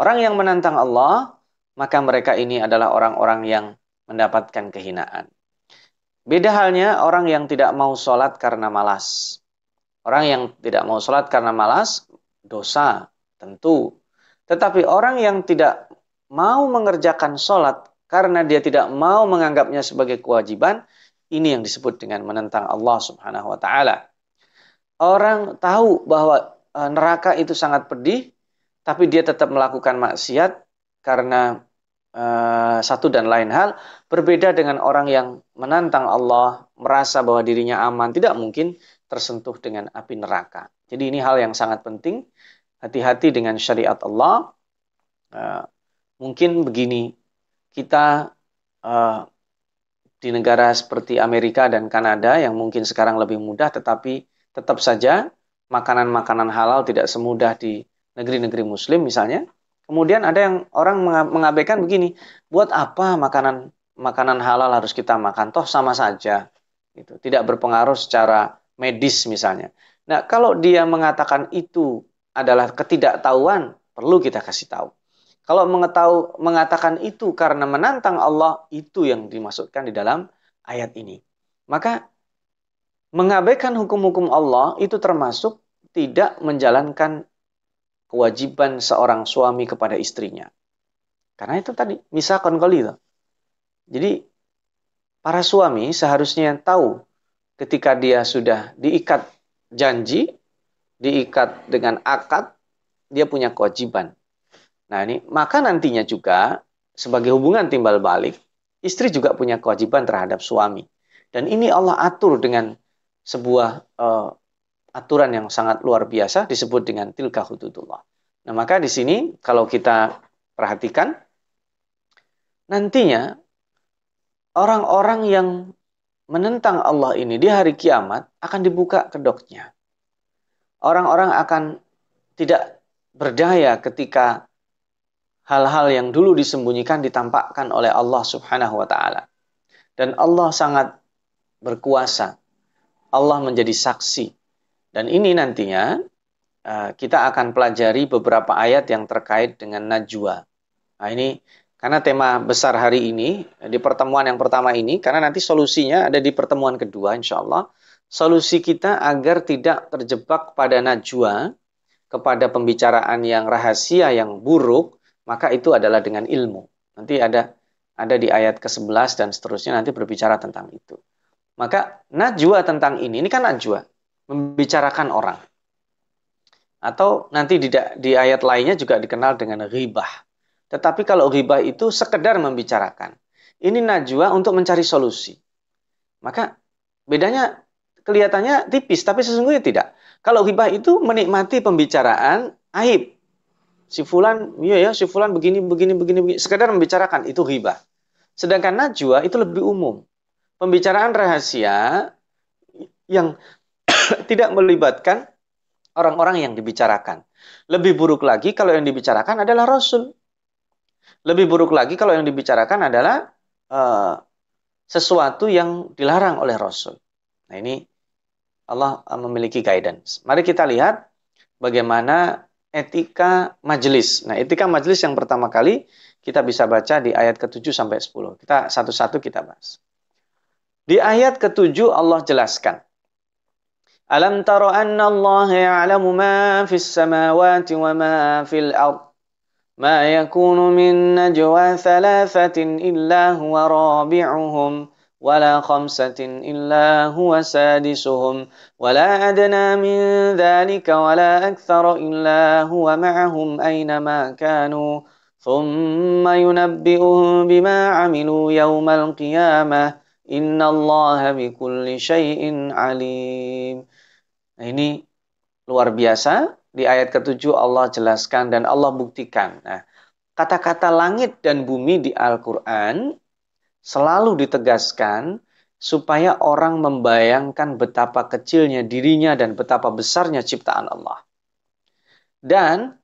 Orang yang menantang Allah, maka mereka ini adalah orang-orang yang mendapatkan kehinaan. Beda halnya orang yang tidak mau sholat karena malas. Orang yang tidak mau sholat karena malas, dosa, tentu. Tetapi orang yang tidak mau mengerjakan sholat karena dia tidak mau menganggapnya sebagai kewajiban, ini yang disebut dengan menentang Allah Subhanahu wa taala. Orang tahu bahwa e, neraka itu sangat pedih, tapi dia tetap melakukan maksiat karena uh, satu dan lain hal berbeda dengan orang yang menantang Allah, merasa bahwa dirinya aman, tidak mungkin tersentuh dengan api neraka. Jadi ini hal yang sangat penting. Hati-hati dengan syariat Allah. Uh, mungkin begini, kita uh, di negara seperti Amerika dan Kanada yang mungkin sekarang lebih mudah, tetapi tetap saja makanan-makanan halal tidak semudah di negeri-negeri muslim misalnya. Kemudian ada yang orang mengabaikan begini, buat apa makanan makanan halal harus kita makan? Toh sama saja. Gitu. Tidak berpengaruh secara medis misalnya. Nah, kalau dia mengatakan itu adalah ketidaktahuan, perlu kita kasih tahu. Kalau mengetahui mengatakan itu karena menantang Allah, itu yang dimaksudkan di dalam ayat ini. Maka Mengabaikan hukum-hukum Allah itu termasuk tidak menjalankan kewajiban seorang suami kepada istrinya. Karena itu tadi, misalkan kali itu. Jadi, para suami seharusnya tahu ketika dia sudah diikat janji, diikat dengan akad, dia punya kewajiban. Nah ini, maka nantinya juga sebagai hubungan timbal balik, istri juga punya kewajiban terhadap suami. Dan ini Allah atur dengan sebuah uh, aturan yang sangat luar biasa disebut dengan tilka hududullah. Nah, maka di sini kalau kita perhatikan nantinya orang-orang yang menentang Allah ini di hari kiamat akan dibuka kedoknya. Orang-orang akan tidak berdaya ketika hal-hal yang dulu disembunyikan ditampakkan oleh Allah Subhanahu wa taala. Dan Allah sangat berkuasa Allah menjadi saksi. Dan ini nantinya uh, kita akan pelajari beberapa ayat yang terkait dengan najwa. Nah ini karena tema besar hari ini di pertemuan yang pertama ini karena nanti solusinya ada di pertemuan kedua insya Allah. Solusi kita agar tidak terjebak pada najwa kepada pembicaraan yang rahasia yang buruk maka itu adalah dengan ilmu. Nanti ada ada di ayat ke-11 dan seterusnya nanti berbicara tentang itu. Maka najwa tentang ini, ini kan najwa, membicarakan orang. Atau nanti di, di ayat lainnya juga dikenal dengan ghibah. Tetapi kalau ghibah itu sekedar membicarakan. Ini najwa untuk mencari solusi. Maka bedanya kelihatannya tipis, tapi sesungguhnya tidak. Kalau ghibah itu menikmati pembicaraan aib. Si fulan, iya ya, si fulan begini, begini, begini, begini. Sekedar membicarakan, itu ghibah. Sedangkan najwa itu lebih umum pembicaraan rahasia yang tidak melibatkan orang-orang yang dibicarakan. Lebih buruk lagi kalau yang dibicarakan adalah Rasul. Lebih buruk lagi kalau yang dibicarakan adalah uh, sesuatu yang dilarang oleh Rasul. Nah ini Allah uh, memiliki guidance. Mari kita lihat bagaimana etika majelis. Nah etika majelis yang pertama kali kita bisa baca di ayat ke-7 sampai 10. Kita satu-satu kita bahas. Di ayat ke-7 Allah jelaskan. Tara anna Allah ya'lamu ma fis samawati wa ma fil ard. ما يكون من نجوى ثلاثة إلا هو رابعهم ولا خمسة إلا هو سادسهم. ولا أدنى من ذلك ولا أكثر إلا هو معهم أينما كانوا. ثم ينبئهم بما عملوا يوم القيامة. إن الله بكل شيء عليم. Nah, ini luar biasa. Di ayat ketujuh Allah jelaskan dan Allah buktikan. Nah, kata-kata langit dan bumi di Al-Quran selalu ditegaskan supaya orang membayangkan betapa kecilnya dirinya dan betapa besarnya ciptaan Allah. Dan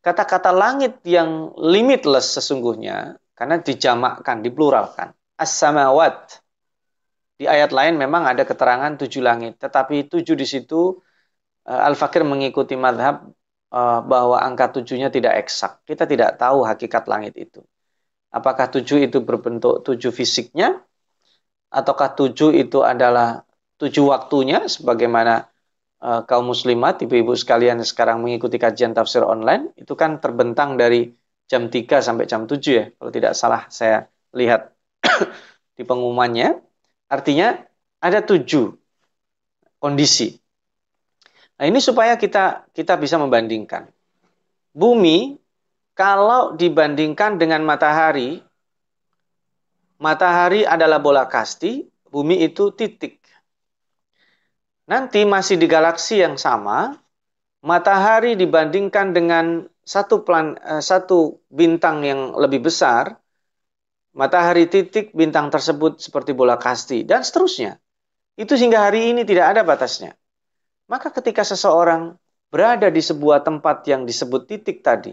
kata-kata langit yang limitless sesungguhnya karena dijamakkan, dipluralkan. As-samawat. Di ayat lain memang ada keterangan tujuh langit, tetapi tujuh di situ eh, Al-Fakir mengikuti madhab eh, bahwa angka tujuhnya tidak eksak. Kita tidak tahu hakikat langit itu. Apakah tujuh itu berbentuk tujuh fisiknya? Ataukah tujuh itu adalah tujuh waktunya? Sebagaimana uh, kaum muslimat, ibu-ibu sekalian sekarang mengikuti kajian tafsir online, itu kan terbentang dari jam 3 sampai jam 7 ya. Kalau tidak salah saya lihat di pengumumannya. Artinya ada tujuh kondisi. Nah ini supaya kita kita bisa membandingkan. Bumi kalau dibandingkan dengan matahari, matahari adalah bola kasti, bumi itu titik. Nanti masih di galaksi yang sama, matahari dibandingkan dengan satu plan, eh, satu bintang yang lebih besar, matahari titik bintang tersebut seperti bola kasti dan seterusnya. Itu sehingga hari ini tidak ada batasnya. Maka ketika seseorang berada di sebuah tempat yang disebut titik tadi,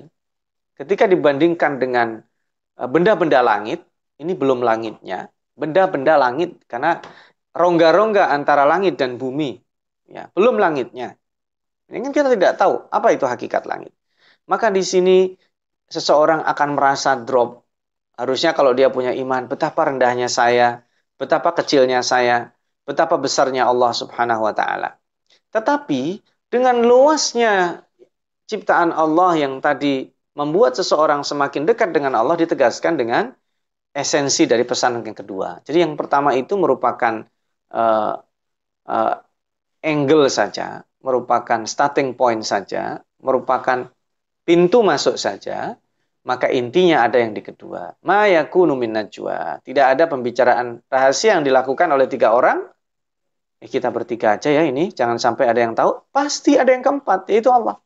Ketika dibandingkan dengan eh, benda-benda langit, ini belum langitnya, benda-benda langit karena rongga-rongga antara langit dan bumi, ya belum langitnya. Ini kan kita tidak tahu apa itu hakikat langit. Maka di sini seseorang akan merasa drop. Harusnya kalau dia punya iman, betapa rendahnya saya, betapa kecilnya saya, betapa besarnya Allah Subhanahu wa taala. Tetapi dengan luasnya ciptaan Allah yang tadi membuat seseorang semakin dekat dengan Allah ditegaskan dengan esensi dari pesan yang kedua. Jadi yang pertama itu merupakan uh, uh, angle saja, merupakan starting point saja, merupakan pintu masuk saja, maka intinya ada yang di kedua. Ma yakunu najwa. Tidak ada pembicaraan rahasia yang dilakukan oleh tiga orang. Eh, kita bertiga aja ya ini, jangan sampai ada yang tahu. Pasti ada yang keempat, yaitu Allah.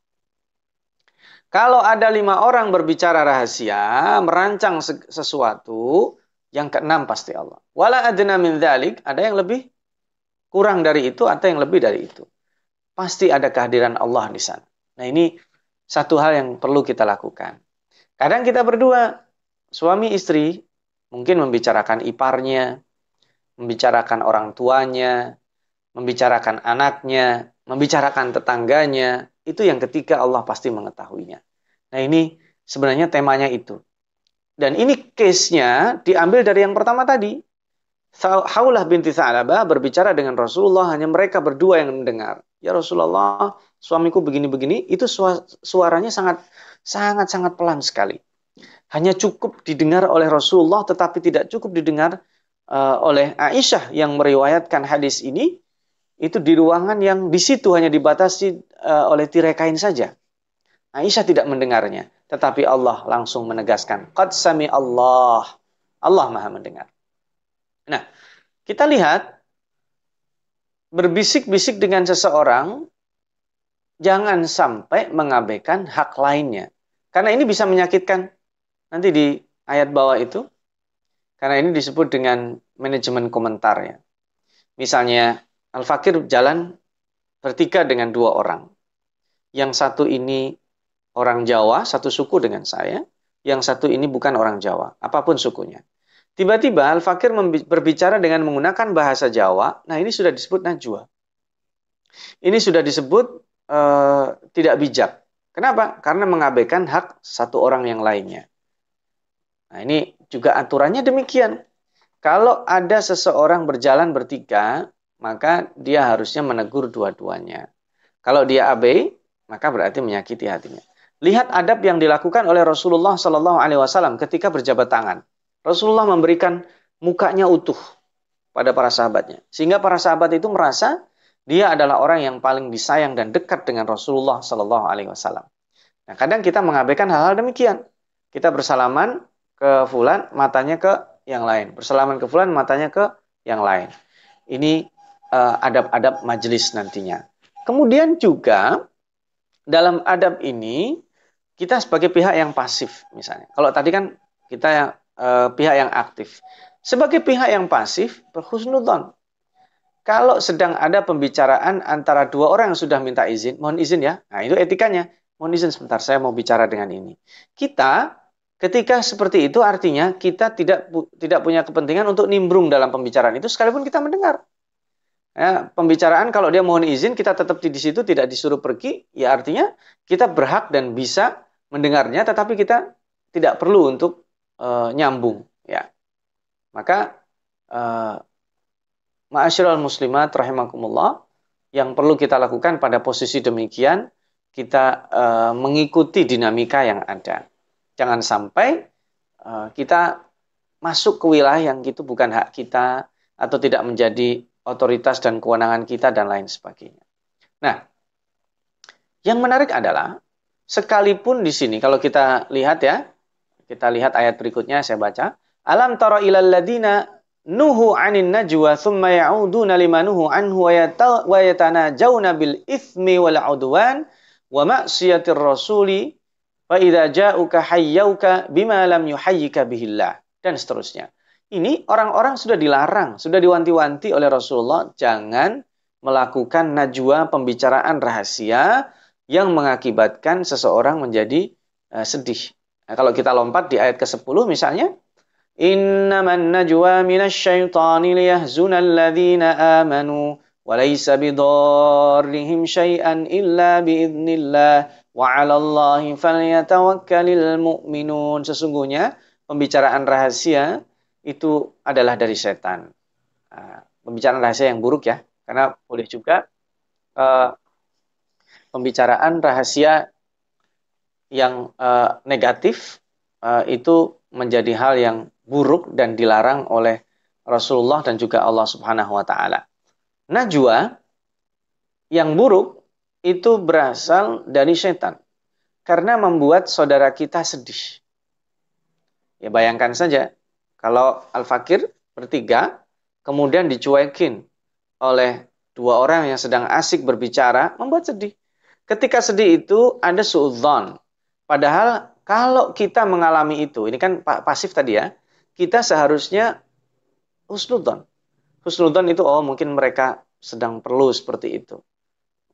Kalau ada lima orang berbicara rahasia, merancang sesuatu, yang keenam pasti Allah. Wala adna min dhalik, ada yang lebih kurang dari itu atau yang lebih dari itu. Pasti ada kehadiran Allah di sana. Nah ini satu hal yang perlu kita lakukan. Kadang kita berdua, suami istri, mungkin membicarakan iparnya, membicarakan orang tuanya, membicarakan anaknya, membicarakan tetangganya, itu yang ketiga Allah pasti mengetahuinya. Nah ini sebenarnya temanya itu. Dan ini case-nya diambil dari yang pertama tadi. Haulah binti Sa'labah berbicara dengan Rasulullah, hanya mereka berdua yang mendengar. Ya Rasulullah, suamiku begini-begini, itu suaranya sangat sangat sangat pelan sekali. Hanya cukup didengar oleh Rasulullah, tetapi tidak cukup didengar uh, oleh Aisyah yang meriwayatkan hadis ini itu di ruangan yang di situ hanya dibatasi uh, oleh tirai kain saja. Aisyah tidak mendengarnya, tetapi Allah langsung menegaskan, "Qad sami Allah." Allah Maha mendengar. Nah, kita lihat berbisik-bisik dengan seseorang jangan sampai mengabaikan hak lainnya. Karena ini bisa menyakitkan. Nanti di ayat bawah itu karena ini disebut dengan manajemen komentarnya. Misalnya Al-Fakir jalan bertiga dengan dua orang. Yang satu ini orang Jawa, satu suku dengan saya. Yang satu ini bukan orang Jawa, apa pun sukunya. Tiba-tiba Al-Fakir berbicara dengan menggunakan bahasa Jawa. Nah ini sudah disebut najwa. Ini sudah disebut uh, tidak bijak. Kenapa? Karena mengabaikan hak satu orang yang lainnya. Nah, ini juga aturannya demikian. Kalau ada seseorang berjalan bertiga, maka dia harusnya menegur dua-duanya. Kalau dia abai, maka berarti menyakiti hatinya. Lihat adab yang dilakukan oleh Rasulullah Shallallahu Alaihi Wasallam ketika berjabat tangan. Rasulullah memberikan mukanya utuh pada para sahabatnya, sehingga para sahabat itu merasa dia adalah orang yang paling disayang dan dekat dengan Rasulullah Shallallahu Alaihi Wasallam. Nah, kadang kita mengabaikan hal-hal demikian. Kita bersalaman ke fulan, matanya ke yang lain. Bersalaman ke fulan, matanya ke yang lain. Ini uh, adab-adab majelis nantinya. Kemudian juga dalam adab ini kita sebagai pihak yang pasif misalnya. Kalau tadi kan kita yang uh, pihak yang aktif. Sebagai pihak yang pasif berhusnudzon. Kalau sedang ada pembicaraan antara dua orang yang sudah minta izin, mohon izin ya. Nah, itu etikanya. Mohon izin sebentar, saya mau bicara dengan ini. Kita ketika seperti itu artinya kita tidak tidak punya kepentingan untuk nimbrung dalam pembicaraan itu sekalipun kita mendengar. Ya, pembicaraan kalau dia mohon izin kita tetap di situ tidak disuruh pergi, ya artinya kita berhak dan bisa mendengarnya tetapi kita tidak perlu untuk uh, nyambung ya maka uh, ma'asyiral muslimat rahimakumullah yang perlu kita lakukan pada posisi demikian kita uh, mengikuti dinamika yang ada jangan sampai uh, kita masuk ke wilayah yang itu bukan hak kita atau tidak menjadi otoritas dan kewenangan kita dan lain sebagainya. Nah, yang menarik adalah Sekalipun di sini kalau kita lihat ya, kita lihat ayat berikutnya saya baca. Alam tara ilal ladina nuhu anin najwa thumma ya'uduna lima nuhu anhu wa yatanajawna bil ithmi wal udwan wa ma'siyatir rasuli wa idza ja'uka hayyauka bima lam yuhayyika bihillah dan seterusnya. Ini orang-orang sudah dilarang, sudah diwanti-wanti oleh Rasulullah jangan melakukan najwa pembicaraan rahasia yang mengakibatkan seseorang menjadi uh, sedih. Nah, kalau kita lompat di ayat ke-10 misalnya, Innaman najwa minasyaitani liyahzuna alladhina amanu wa laysa bidarrihim syai'an illa biidznillah wa 'ala Allahi falyatawakkalul mu'minun. Sesungguhnya pembicaraan rahasia itu adalah dari setan. Nah, pembicaraan rahasia yang buruk ya, karena boleh juga uh, pembicaraan rahasia yang uh, negatif uh, itu menjadi hal yang buruk dan dilarang oleh Rasulullah dan juga Allah Subhanahu wa taala. Najwa yang buruk itu berasal dari setan karena membuat saudara kita sedih. Ya bayangkan saja kalau Al-Fakir bertiga kemudian dicuekin oleh dua orang yang sedang asik berbicara membuat sedih. Ketika sedih itu ada suudzon. Padahal kalau kita mengalami itu, ini kan pasif tadi ya, kita seharusnya husnudon. Husnudon itu oh mungkin mereka sedang perlu seperti itu.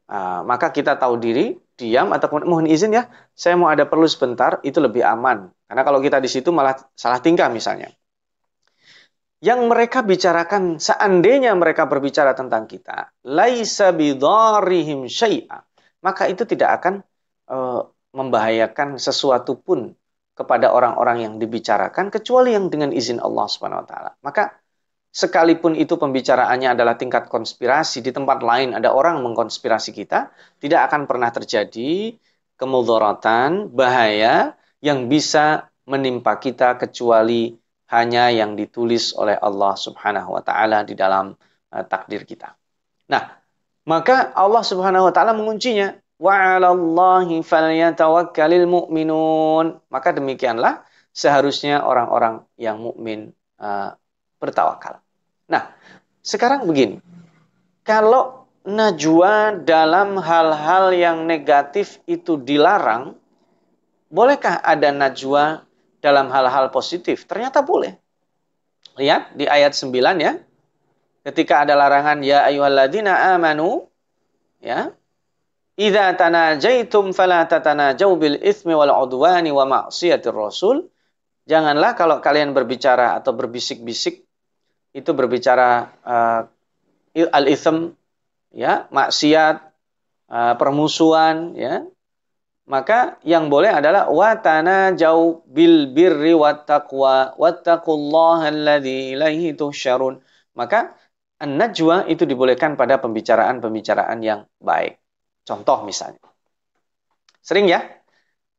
Uh, maka kita tahu diri, diam atau mohon izin ya, saya mau ada perlu sebentar, itu lebih aman. Karena kalau kita di situ malah salah tingkah misalnya. Yang mereka bicarakan seandainya mereka berbicara tentang kita, laisa syai'a maka itu tidak akan e, membahayakan sesuatu pun kepada orang-orang yang dibicarakan kecuali yang dengan izin Allah Subhanahu wa taala. Maka sekalipun itu pembicaraannya adalah tingkat konspirasi di tempat lain ada orang mengkonspirasi kita, tidak akan pernah terjadi kemudaratan, bahaya yang bisa menimpa kita kecuali hanya yang ditulis oleh Allah Subhanahu wa taala di dalam uh, takdir kita. Nah, maka Allah Subhanahu wa taala menguncinya wa 'alallahi falyatawakkalul mu'minun. Maka demikianlah seharusnya orang-orang yang mukmin uh, bertawakal. Nah, sekarang begini. Kalau najwa dalam hal-hal yang negatif itu dilarang, bolehkah ada najwa dalam hal-hal positif? Ternyata boleh. Lihat di ayat 9 ya ketika ada larangan ya ayyuhalladzina amanu ya idza tanajaitum fala tatanajau bil itsmi wal udwani wa ma'siyatir rasul janganlah kalau kalian berbicara atau berbisik-bisik itu berbicara uh, al itsm ya maksiat uh, permusuhan ya maka yang boleh adalah watana jauh bil birri wat taqwa wattaqullaha alladzi ilaihi tuhsyarun. Maka an-najwa itu dibolehkan pada pembicaraan-pembicaraan yang baik. Contoh misalnya. Sering ya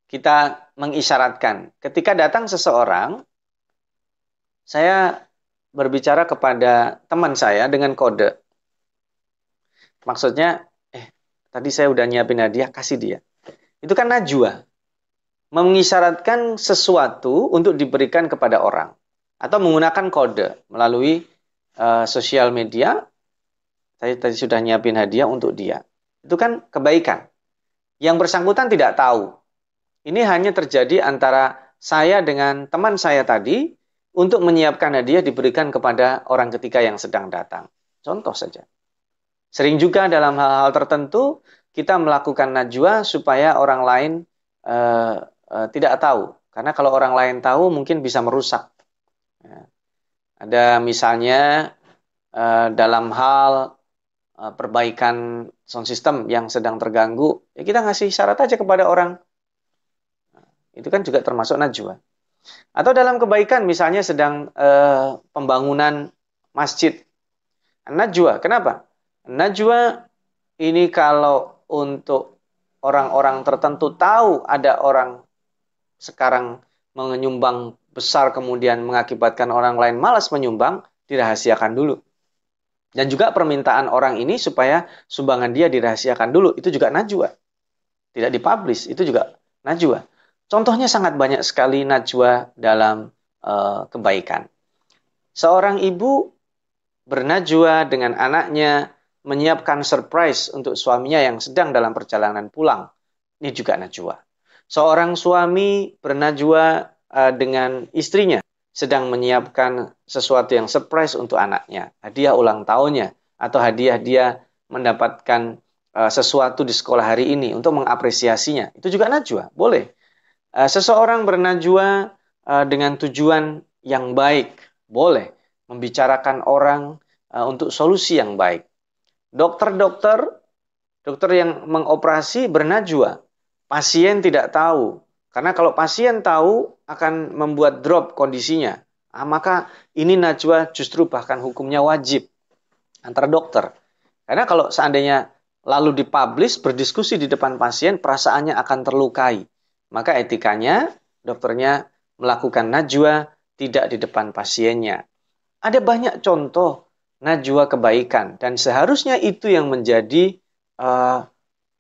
kita mengisyaratkan ketika datang seseorang saya berbicara kepada teman saya dengan kode. Maksudnya, eh tadi saya udah nyiapin hadiah, kasih dia itu kan najwa. Mengisyaratkan sesuatu untuk diberikan kepada orang. Atau menggunakan kode melalui uh, sosial media. Saya tadi sudah nyiapin hadiah untuk dia. Itu kan kebaikan. Yang bersangkutan tidak tahu. Ini hanya terjadi antara saya dengan teman saya tadi untuk menyiapkan hadiah diberikan kepada orang ketiga yang sedang datang. Contoh saja. Sering juga dalam hal-hal tertentu kita melakukan najwa supaya orang lain uh, uh, tidak tahu. Karena kalau orang lain tahu mungkin bisa merusak. Ya. Ada misalnya uh, dalam hal perbaikan sound system yang sedang terganggu, ya kita ngasih syarat aja kepada orang. Nah, itu kan juga termasuk najwa. Atau dalam kebaikan misalnya sedang uh, pembangunan masjid. Najwa, kenapa? Najwa ini kalau untuk orang-orang tertentu tahu ada orang sekarang menyumbang besar kemudian mengakibatkan orang lain malas menyumbang, dirahasiakan dulu. Dan juga permintaan orang ini supaya sumbangan dia dirahasiakan dulu, itu juga najwa. Tidak dipublish, itu juga najwa. Contohnya sangat banyak sekali najwa dalam uh, kebaikan. Seorang ibu bernajwa dengan anaknya menyiapkan surprise untuk suaminya yang sedang dalam perjalanan pulang. Ini juga najwa. Seorang suami bernajwa uh, dengan istrinya sedang menyiapkan sesuatu yang surprise untuk anaknya, hadiah ulang tahunnya atau hadiah dia mendapatkan uh, sesuatu di sekolah hari ini untuk mengapresiasinya. Itu juga najwa, boleh. Uh, seseorang bernajwa uh, dengan tujuan yang baik, boleh membicarakan orang uh, untuk solusi yang baik dokter-dokter, dokter yang mengoperasi bernajwa. Pasien tidak tahu. Karena kalau pasien tahu akan membuat drop kondisinya. Ah, maka ini najwa justru bahkan hukumnya wajib antara dokter. Karena kalau seandainya lalu dipublish, berdiskusi di depan pasien, perasaannya akan terlukai. Maka etikanya dokternya melakukan najwa tidak di depan pasiennya. Ada banyak contoh najwa kebaikan dan seharusnya itu yang menjadi uh,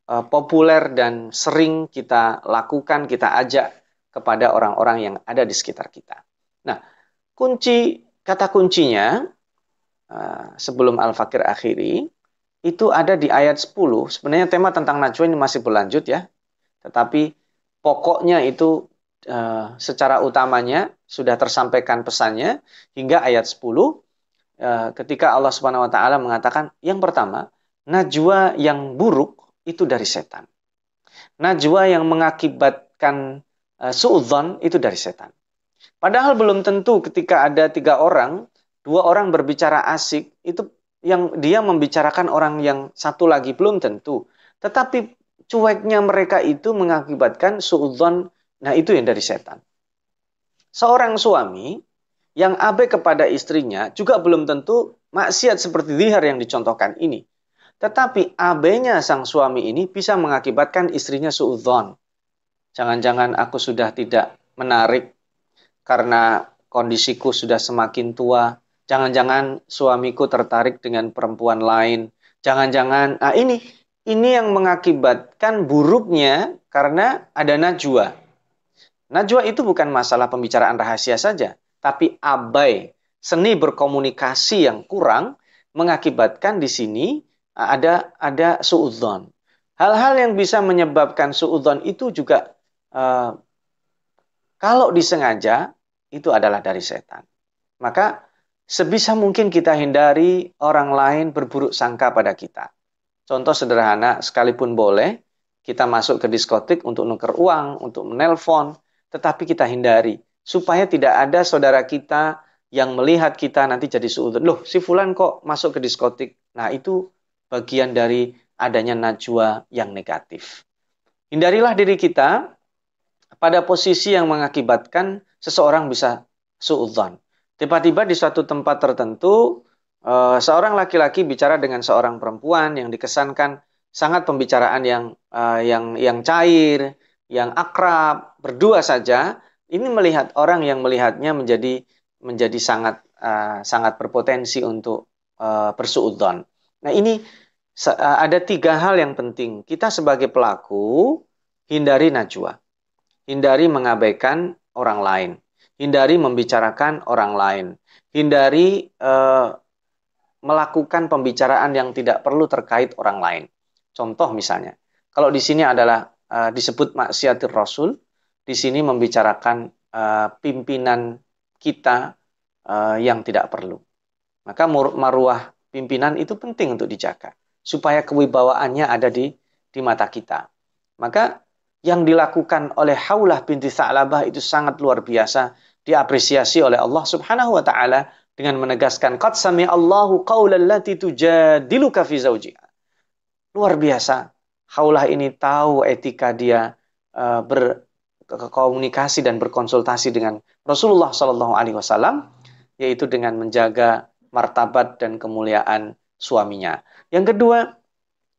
uh, populer dan sering kita lakukan, kita ajak kepada orang-orang yang ada di sekitar kita. Nah, kunci kata kuncinya uh, sebelum Al-Fakir akhiri itu ada di ayat 10. Sebenarnya tema tentang najwa ini masih berlanjut ya. Tetapi pokoknya itu uh, secara utamanya sudah tersampaikan pesannya hingga ayat 10 Ya, ketika Allah Subhanahu wa taala mengatakan yang pertama, najwa yang buruk itu dari setan. Najwa yang mengakibatkan uh, suudzon itu dari setan. Padahal belum tentu ketika ada tiga orang, dua orang berbicara asik, itu yang dia membicarakan orang yang satu lagi belum tentu. Tetapi cueknya mereka itu mengakibatkan suudzon, nah itu yang dari setan. Seorang suami yang abe kepada istrinya juga belum tentu maksiat seperti zihar yang dicontohkan ini. Tetapi abenya sang suami ini bisa mengakibatkan istrinya suudzon. Jangan-jangan aku sudah tidak menarik karena kondisiku sudah semakin tua. Jangan-jangan suamiku tertarik dengan perempuan lain. Jangan-jangan, ah ini, ini yang mengakibatkan buruknya karena ada najwa. Najwa itu bukan masalah pembicaraan rahasia saja, tapi abai, seni berkomunikasi yang kurang mengakibatkan di sini ada ada suudzon. Hal-hal yang bisa menyebabkan suudzon itu juga uh, kalau disengaja itu adalah dari setan. Maka sebisa mungkin kita hindari orang lain berburuk sangka pada kita. Contoh sederhana sekalipun boleh kita masuk ke diskotik untuk nuker uang, untuk menelpon, tetapi kita hindari supaya tidak ada saudara kita yang melihat kita nanti jadi suudun. Loh, si fulan kok masuk ke diskotik? Nah, itu bagian dari adanya najwa yang negatif. Hindarilah diri kita pada posisi yang mengakibatkan seseorang bisa suudzon. Tiba-tiba di suatu tempat tertentu, uh, seorang laki-laki bicara dengan seorang perempuan yang dikesankan sangat pembicaraan yang uh, yang yang cair, yang akrab, berdua saja. Ini melihat orang yang melihatnya menjadi menjadi sangat uh, sangat berpotensi untuk bersuudzon. Nah ini ada tiga hal yang penting. Kita sebagai pelaku hindari najwa, hindari mengabaikan orang lain, hindari membicarakan orang lain, hindari uh, melakukan pembicaraan yang tidak perlu terkait orang lain. Contoh misalnya, kalau di sini adalah uh, disebut maksiatir rasul, di sini membicarakan uh, pimpinan kita uh, yang tidak perlu. Maka maruah pimpinan itu penting untuk dijaga supaya kewibawaannya ada di di mata kita. Maka yang dilakukan oleh Haulah binti Sa'labah itu sangat luar biasa diapresiasi oleh Allah Subhanahu wa taala dengan menegaskan qad sami Allahu qaulal lati tujadiluka fi zawjiha. Luar biasa. Haulah ini tahu etika dia uh, ber komunikasi dan berkonsultasi dengan Rasulullah Shallallahu Alaihi Wasallam, yaitu dengan menjaga martabat dan kemuliaan suaminya. Yang kedua,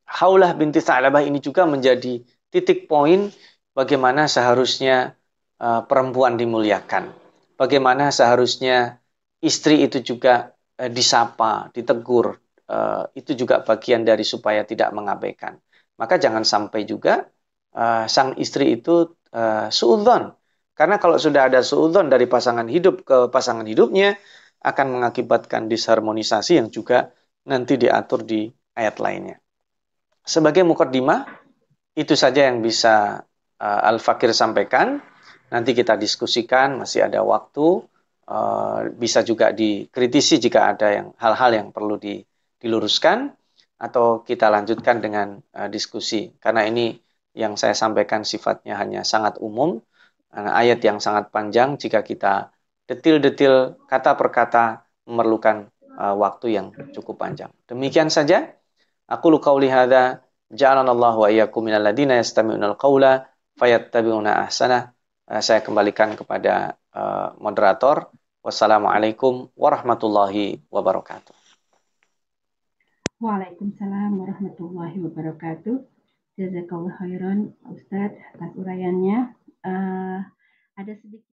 Haulah binti Sa'labah ini juga menjadi titik poin bagaimana seharusnya uh, perempuan dimuliakan. Bagaimana seharusnya istri itu juga uh, disapa, ditegur. Uh, itu juga bagian dari supaya tidak mengabaikan. Maka jangan sampai juga uh, sang istri itu uh. Karena kalau sudah ada suudzon dari pasangan hidup ke pasangan hidupnya akan mengakibatkan disharmonisasi yang juga nanti diatur di ayat lainnya. Sebagai mukaddimah itu saja yang bisa uh, Al-Fakir sampaikan. Nanti kita diskusikan, masih ada waktu. Uh, bisa juga dikritisi jika ada yang hal-hal yang perlu di, diluruskan atau kita lanjutkan dengan uh, diskusi karena ini yang saya sampaikan sifatnya hanya sangat umum, ayat yang sangat panjang jika kita detil-detil kata per kata memerlukan uh, waktu yang cukup panjang. Demikian saja. Aku lu qauli hadza ja'alanallahu wa iyyakum minal ladina yastami'unal qawla fayattabi'una ahsana. Uh, saya kembalikan kepada uh, moderator. Wassalamualaikum warahmatullahi wabarakatuh. Waalaikumsalam warahmatullahi wabarakatuh. Jazakallah khairan Ustadz atas uraiannya. Uh, ada sedikit